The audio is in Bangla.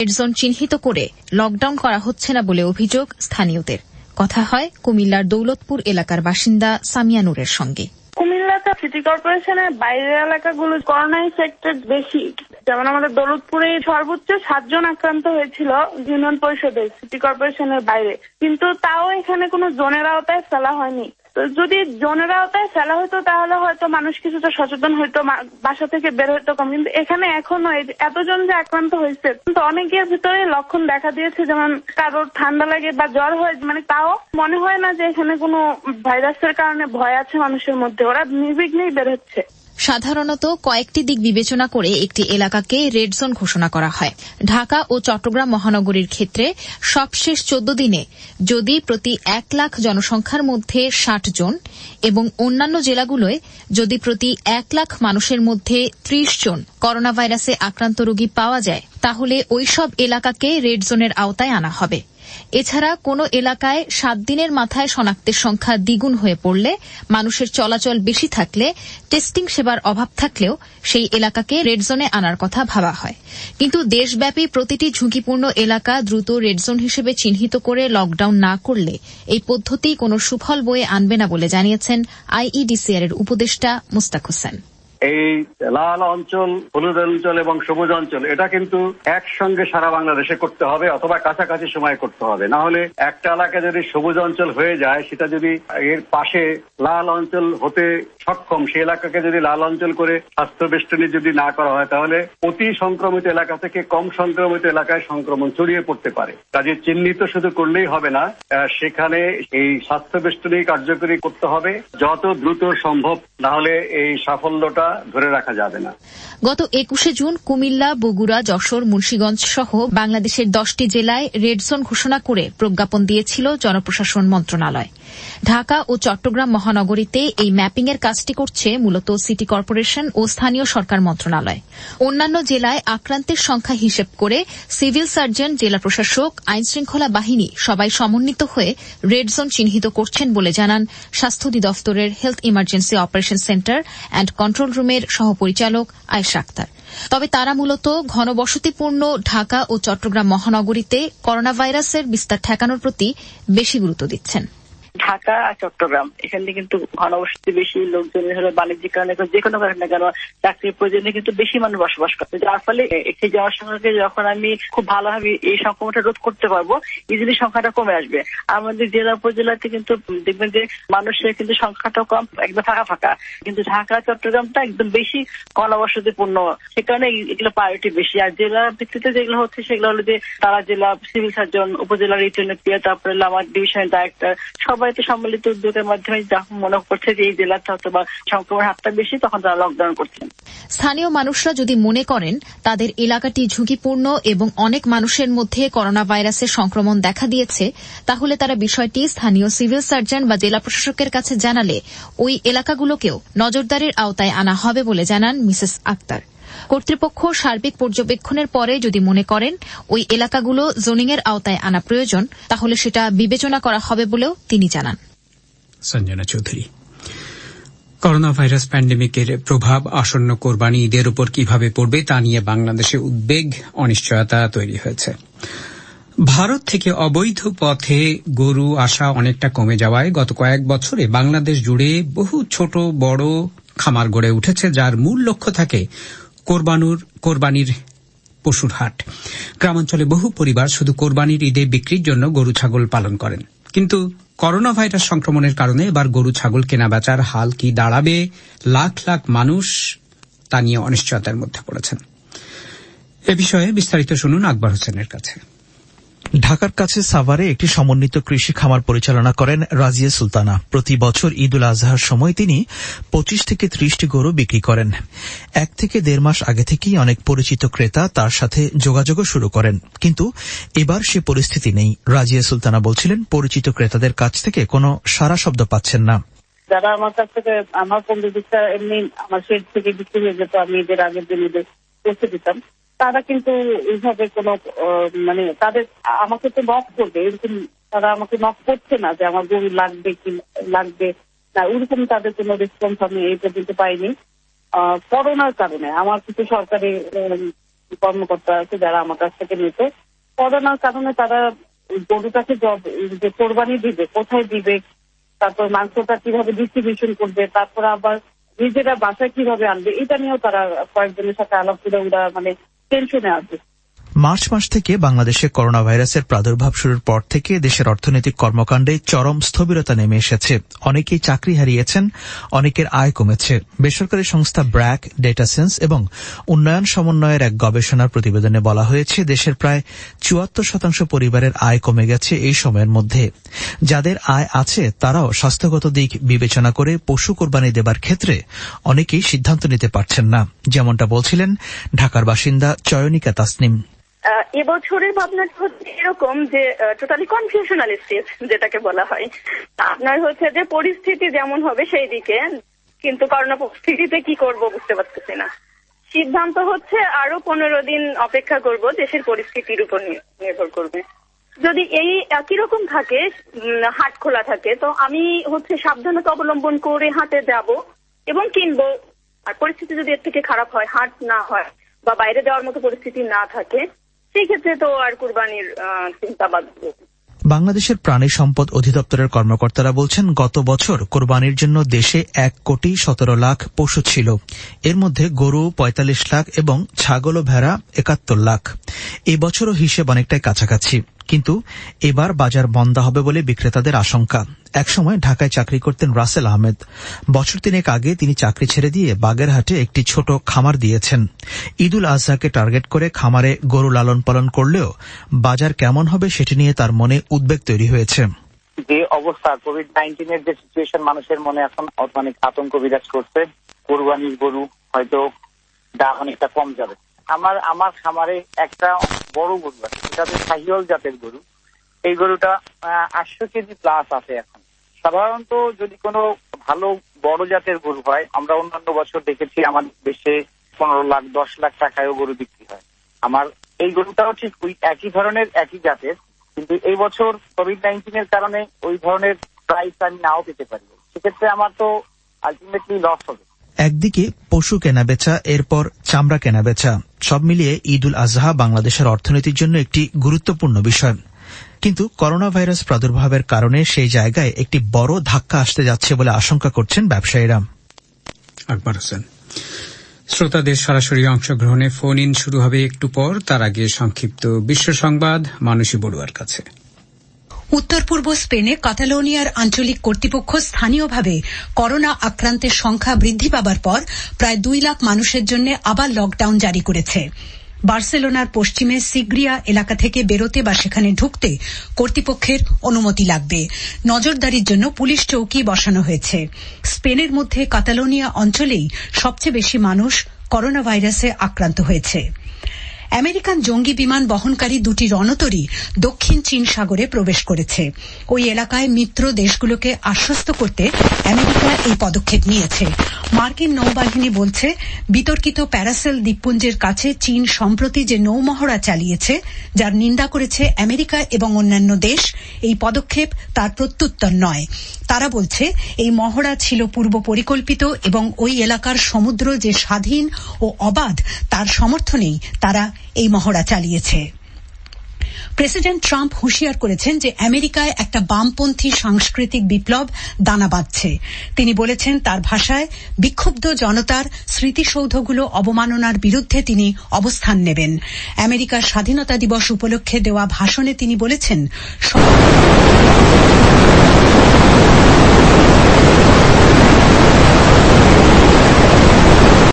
রেড জোন চিহ্নিত করে লকডাউন করা হচ্ছে না বলে অভিযোগ স্থানীয়দের। কথা হয় কুমিল্লার দৌলতপুর এলাকার বাসিন্দা সামিয়া নূরের সঙ্গে। কুমিল্লাতে সিটি কর্পোরেশনের বাইরের এলাকাগুলো করোনা ইনফেক্টেড বেশি। যেমন আমাদের দৌলতপুরে সর্বোচ্চ সাতজন আক্রান্ত হয়েছিল ইউনিয়ন পরিষদে সিটি কর্পোরেশনের বাইরে। কিন্তু তাও এখানে কোনো জোনের আওতায় ফেলা হয়নি। যদি জনের আওতায় ফেলা হতো তাহলে হয়তো মানুষ কিছুটা সচেতন হইতো বাসা থেকে বের হইতো কম। কিন্তু এখানে এখনও এতজন যে আক্রান্ত হয়েছে কিন্তু অনেকের ভিতরে লক্ষণ দেখা দিয়েছে, যেমন কারোর ঠান্ডা লাগে বা জ্বর হয় মানে তাও মনে হয় না যে এখানে কোনো ভাইরাসের কারণে ভয় আছে মানুষের মধ্যে। ওরা নির্বিঘ্নেই বের হচ্ছে। সাধারণত কয়েকটি দিক বিবেচনা করে একটি এলাকাকে রেড জোন ঘোষণা করা হয়। ঢাকা ও চট্টগ্রাম মহানগরীর ক্ষেত্রে সবশেষ চোদ্দ দিনে যদি প্রতি এক লাখ জনসংখ্যার মধ্যে ষাট জন এবং অন্যান্য জেলাগুলোয় যদি প্রতি এক লাখ মানুষের মধ্যে ত্রিশ জন করোনা ভাইরাসে আক্রান্ত রোগী পাওয়া যায়, তাহলে ওইসব এলাকাকে রেড জোনের আওতায় আনা হবে। এছাড়া কোন এলাকায় সাত দিনের মাথায় শনাক্তের সংখ্যা দ্বিগুণ হয়ে পড়লে মানুষের চলাচল বেশি থাকলে টেস্টিং সেবার অভাব থাকলেও সেই এলাকাকে রেড জোনে আনার কথা ভাবা হয়। কিন্তু দেশব্যাপী প্রতিটি ঝুঁকিপূর্ণ এলাকা দ্রুত রেড জোন হিসেবে চিহ্নিত করে লকডাউন না করলে এই পদ্ধতি কোনো সুফল বয়ে আনবে না বলে জানিয়েছেন আইইডিসিআর এর উপদেষ্টা মুস্তাক হোসেন। এই লাল অঞ্চল, হলুদ অঞ্চল এবং সবুজ অঞ্চল, এটা কিন্তু একসঙ্গে সারা বাংলাদেশে করতে হবে অথবা কাছাকাছি সময় করতে হবে। না হলে একটা এলাকা যদি সবুজ অঞ্চল হয়ে যায়, সেটা যদি এর পাশে লাল অঞ্চল হতে সক্ষম, সেই এলাকাকে যদি লাল অঞ্চল করে স্বাস্থ্য বেষ্টনী যদি না করা হয়, তাহলে অতি সংক্রমিত এলাকা থেকে কম সংক্রমিত এলাকায় সংক্রমণ ছড়িয়ে পড়তে পারে। কাজে চিহ্নিত শুধু করলেই হবে না সেখানে এই স্বাস্থ্য বেষ্টনী কার্যকরী করতে হবে, যত দ্রুত সম্ভব। না হলে এই সাফল্যটা ধরে রাখা যাবে না। গত একুশে জুন কুমিল্লা, বগুড়া, যশোর, মুন্সীগঞ্জ সহ বাংলাদেশের দশটি জেলায় রেড জোন ঘোষণা করে প্রজ্ঞাপন দিয়েছিল জনপ্রশাসন মন্ত্রণালয়। ঢাকা ও চট্টগ্রাম মহানগরীতে এই ম্যাপিংয়ের কাজটি করছে মূলত সিটি কর্পোরেশন ও স্থানীয় সরকার মন্ত্রণালয়। অন্যান্য জেলায় আক্রান্তের সংখ্যা হিসেব করে সিভিল সার্জন, জেলা প্রশাসক, আইনশৃঙ্খলা বাহিনী সবাই সমন্বিত হয়ে রেড জোন চিহ্নিত করছেন বলে জানান স্বাস্থ্য অধিদপ্তরের health emergency operation center and control রুমের সহপরিচালক আয়েশা আক্তার। তবে তারা মূলত ঘনবসতিপূর্ণ ঢাকা ও চট্টগ্রাম মহানগরীতে করোনা ভাইরাসের বিস্তার ঠেকানোর প্রতি বেশি গুরুত্ব দিচ্ছেন। ঢাকা আর চট্টগ্রাম। এখানে কিন্তু ঘনবসতি বেশি, লোকজন হলো বাণিজ্যিক কারণে যে কোনো কারণে, কেন চাকরির প্রয়োজনে কিন্তু বেশি মানুষ বসবাস করছে যার ফলে একটি জনসংখ্যাকে যখন আমি খুব ভালোভাবে এই সংক্রমণটা রোধ করতে পারব ইজিলি সংখ্যাটা কমে আসবে। আমাদের জেলা উপজেলাতে কিন্তু দেখবেন যে মানুষের কিন্তু সংখ্যাটা কম, একদম ফাঁকা ফাঁকা। কিন্তু ঢাকা, চট্টগ্রামটা একদম বেশি ঘনবসতিপূর্ণ। সে কারণে এগুলো প্রায়োরিটি বেশি। আর জেলা ভিত্তিতে যেগুলো হচ্ছে, সেগুলো হলো যে তারা জেলা সিভিল সার্জন উপজেলা রিটার্ন তারপরে আমার ডিভিশন ডাইরেক্টর সবাই সবাই তো সম্মিলিত উদ্যোগের মাধ্যমে মনে করছে যে এই জেলাতে হয়তো সংক্রমণ হারটা বেশি, তখন তারা লকডাউন করছেন স্থানীয় মানুষরা যদি মনে করেন, তাদের এলাকাটি ঝুঁকিপূর্ণ এবং অনেক মানুষের মধ্যে করোনা ভাইরাসের সংক্রমণ দেখা দিয়েছে, তাহলে তারা বিষয়টি স্থানীয় সিভিল সার্জন বা জেলা প্রশাসকের কাছে জানালে ওই এলাকাগুলোকেও নজরদারির আওতায় আনা হবে বলে জানান মিসেস আক্তার। কর্তৃপক্ষ সার্বিক পর্যবেক্ষণের পরে যদি মনে করেন ওই এলাকাগুলো জোনিংয়ের আওতায় আনা প্রয়োজন, তাহলে সেটা বিবেচনা করা হবে বলেও তিনি জানান। সঞ্জনা চৌধুরী। করোনা ভাইরাস প্যান্ডেমিকের প্রভাব আসন্ন কোরবানি ঈদের উপর কীভাবে পড়বে তা নিয়ে বাংলাদেশে উদ্বেগ, অনিশ্চয়তা তৈরি হয়েছে। ভারত থেকে অবৈধ পথে গরু আসা অনেকটা কমে যাওয়ায় গত কয়েক বছরে বাংলাদেশ জুড়ে বহু ছোট, বড় খামার গড়ে উঠেছে, যার মূল লক্ষ্য থাকে কোরবানুর, কোরবানির পশুর হাট। গ্রামাঞ্চলে বহু পরিবার শুধু কোরবানির ঈদে বিক্রির জন্য গরু, ছাগল পালন করেন। কিন্তু করোনা ভাইরাস সংক্রমণের কারণে এবার গরু, ছাগল কেনাবেচার হাল কি দাঁড়াবে? লাখ লাখ মানুষ তা নিয়ে অনিশ্চয়তার মধ্যে পড়েছেন। এ বিষয়ে বিস্তারিত শুনুন আকবর হোসেনের কাছে। ঢাকার কাছে সাভারে একটি সমন্বিত কৃষি খামার পরিচালনা করেন রাজিয়া সুলতানা। প্রতি বছর ঈদ উল আজহার সময় তিনি পঁচিশ থেকে ত্রিশটি গরু বিক্রি করেন। এক থেকে দেড় মাস আগে থেকেই অনেক পরিচিত ক্রেতা তার সাথে যোগাযোগও শুরু করেন। কিন্তু এবার সে পরিস্থিতি নেই। রাজিয়া সুলতানা বলছিলেন, পরিচিত ক্রেতাদের কাছ থেকে কোনো সারা শব্দ পাচ্ছেন না। যারা আমার কাছ থেকে, আমার পণ্ডিতটা এমনি আমার শেড থেকে বিক্রি হয়ে যেত, আমি এদের আগের দিন এদের পৌঁছে দিতাম। তারা কিন্তু এইভাবে কোনো মানে তাদের, আমাকে তো নক করবে, এরকম তারা আমাকে নক করছে না যে আমার গরু লাগবে কি লাগবে না, ওরকম তাদের কোনো রেসপন্স আমি এই পর্যন্ত পাইনি। করোনার কারণে, আমার কিছু সরকারি কর্মকর্তা আছে যারা আমার কাছ থেকে নিতে করোনার কারণে তারা গরুটাকে জব যে কোরবানি দিবে, কোথায় দিবে, তারপর মাংসটা কীভাবে ডিস্ট্রিবিউশন করবে, তারপর আবার নিজেরা বাসায় কীভাবে আনবে, এটা নিয়েও তারা কয়েকজনের সাথে আলাপ করে ওরা মানে টেনশনে আছে মার্চ মাস থেকে বাংলাদেশে করোনা ভাইরাসের প্রাদুর্ভাব শুরুর পর থেকে দেশের অর্থনৈতিক কর্মকাণ্ডে চরম স্থবিরতা নেমে এসেছে। অনেকেই চাকরি হারিয়েছেন, অনেকের আয় কমেছে। বেসরকারি সংস্থা ব্র্যাক, ডেটাসেন্স এবং উন্নয়ন সমন্বয়ের এক গবেষণার প্রতিবেদনে বলা হয়েছে, দেশের প্রায় চুয়াত্তর শতাংশ পরিবারের আয় কমে গেছে এই সময়ের মধ্যে। যাদের আয় আছে, তারাও স্বাস্থ্যগত দিক বিবেচনা করে পশু কোরবানি দেবার ক্ষেত্রে অনেকেই সিদ্ধান্ত নিতে পারছেন না। যেমনটা বলছিলেন ঢাকার বাসিন্দা চয়নিকা তাসনিম। এবছরের ভাবনাটা হচ্ছে এরকম যে টোটালি কনফিউশনাল স্টেজ যেটাকে বলা হয়। আপনার হচ্ছে যে পরিস্থিতি যেমন হবে সেই দিকে, কিন্তু করোনা পরিস্থিতিতে কি করব বুঝতে পারতেছি না। সিদ্ধান্ত হচ্ছে আরও পনেরো দিন অপেক্ষা করব দেশের পরিস্থিতির উপর নির্ভর করবে। যদি এই একই রকম থাকে হাট খোলা থাকে, তো আমি হচ্ছে সাবধানতা অবলম্বন করে হাটে যাব এবং কিনবো। আর পরিস্থিতি যদি এর থেকে খারাপ হয়, হাট না হয় বা বাইরে যাওয়ার মতো পরিস্থিতি না থাকে সেই ক্ষেত্রে তো আর কুরবানির বাংলাদেশের প্রাণী সম্পদ অধিদপ্তরের কর্মকর্তারা বলছেন, গত বছর কোরবানির জন্য দেশে এক কোটি সতেরো লাখ পশু ছিল। এর মধ্যে গরু পঁয়তাল্লিশ লাখ এবং ছাগল ও ভেড়া একাত্তর লাখ। এবছরও বছরও হিসেব অনেকটাই কাছাকাছি। কিন্তু এবার বাজার মন্দা হবে বলে বিক্রেতাদের আশঙ্কা। একসময় ঢাকায় চাকরি করতেন রাসেল আহমেদ। বছর তিনেক আগে তিনি চাকরি ছেড়ে দিয়ে বাগেরহাটে একটি ছোট খামার দিয়েছেন। ঈদুল আজহাকে টার্গেট করে খামারে গরু লালন পালন করলেও বাজার কেমন হবে সেটি নিয়ে তার মনে উদ্বেগ তৈরি হয়েছে। যে অবস্থা কোভিড নাইন্টিনের যে সিচুয়েশন মানুষের মনে এখন অনেক আতঙ্ক বিরাজ করছে। কোরবানির গরু হয়তো দাম অনেকটা কম যাবে। আমার আমার খামারে একটা বড় গরু আছে। হচ্ছে শাহিওল জাতের গরু। এই গরুটা আটশো কেজি প্লাস আছে এখন। সাধারণত যদি কোনো ভালো বড় জাতের গরু হয়, আমরা অন্যান্য বছর দেখেছি আমার দেশে পনেরো লাখ, দশ লাখ টাকায়ও গরু বিক্রি হয়। আমার এই গরুটাও ঠিক ওই একই ধরনের, একই জাতের, কিন্তু এই বছর কোভিড নাইন্টিনের কারণে ওই ধরনের প্রাইস আমি নাও পেতে পারি। সেক্ষেত্রে আমার তো আলটিমেটলি লস হবে। একদিকে পশু কেনাবেচা, এরপর চামড়া কেনাবেচা। সব মিলিয়ে ঈদ উল আজহা বাংলাদেশের অর্থনীতির জন্য একটি গুরুত্বপূর্ণ বিষয়। কিন্তু করোনা ভাইরাস প্রাদুর্ভাবের কারণে সেই জায়গায় একটি বড় ধাক্কা আসতে যাচ্ছে বলে আশঙ্কা করছেন ব্যবসায়ীরা। আকবর হোসেন। শ্রোতাদের সরাসরি অংশগ্রহণে ফোন ইন শুরু হবে একটু পর। তার আগে সংক্ষিপ্ত বিশ্ব সংবাদ, মানসী বড়ুয়ার কাছে। উত্তর পূর্ব স্পেনে কাতালোনিয়ার আঞ্চলিক কর্তৃপক্ষ স্থানীয়ভাবে করোনা আক্রান্তের সংখ্যা বৃদ্ধি পাবার পর প্রায় দুই লাখ মানুষের জন্য আবার লকডাউন জারি করেছে। বার্সেলোনার পশ্চিমে সিগ্রিয়া এলাকা থেকে বেরোতে বা সেখানে ঢুকতে কর্তৃপক্ষের অনুমতি লাগবে। নজরদারির জন্য পুলিশ চৌকি বসানো হয়েছে। স্পেনের মধ্যে কাতালোনিয়া অঞ্চলেই সবচেয়ে বেশি মানুষ করোনা ভাইরাসে আক্রান্ত হয়েছে। আমেরিকান জঙ্গি বিমান বহনকারী দুটি রণতরী দক্ষিণ চীন সাগরে প্রবেশ করেছে। ওই এলাকায় মিত্র দেশগুলোকে আশ্বস্ত করতে আমেরিকা এই পদক্ষেপ নিয়েছে। মার্কিন নৌবাহিনী বলছে, বিতর্কিত প্যারাসেল দ্বীপপুঞ্জের কাছে চীন সম্প্রতি যে নৌমহড়া চালিয়েছে, যার নিন্দা করেছে আমেরিকা এবং অন্যান্য দেশ, এই পদক্ষেপ তার প্রত্যুত্তর নয়। তারা বলছে, এই মহড়া ছিল পূর্ব পরিকল্পিত এবং ওই এলাকার সমুদ্র যে স্বাধীন ও অবাধ, তার সমর্থনেই তারা এই মহড়া চালিয়েছে। প্রেসিডেন্ট ট্রাম্প হুঁশিয়ার করেছেন যে আমেরিকায় একটা বামপন্থী সাংস্কৃতিক বিপ্লব দানা বাঁধছে। তিনি বলেছেন তার ভাষায় বিক্ষুব্ধ জনতার স্মৃতিসৌধগুলো অবমাননার বিরুদ্ধে তিনি অবস্থান নেবেন। আমেরিকার স্বাধীনতা দিবস উপলক্ষে দেওয়া ভাষণে তিনি বলেছেন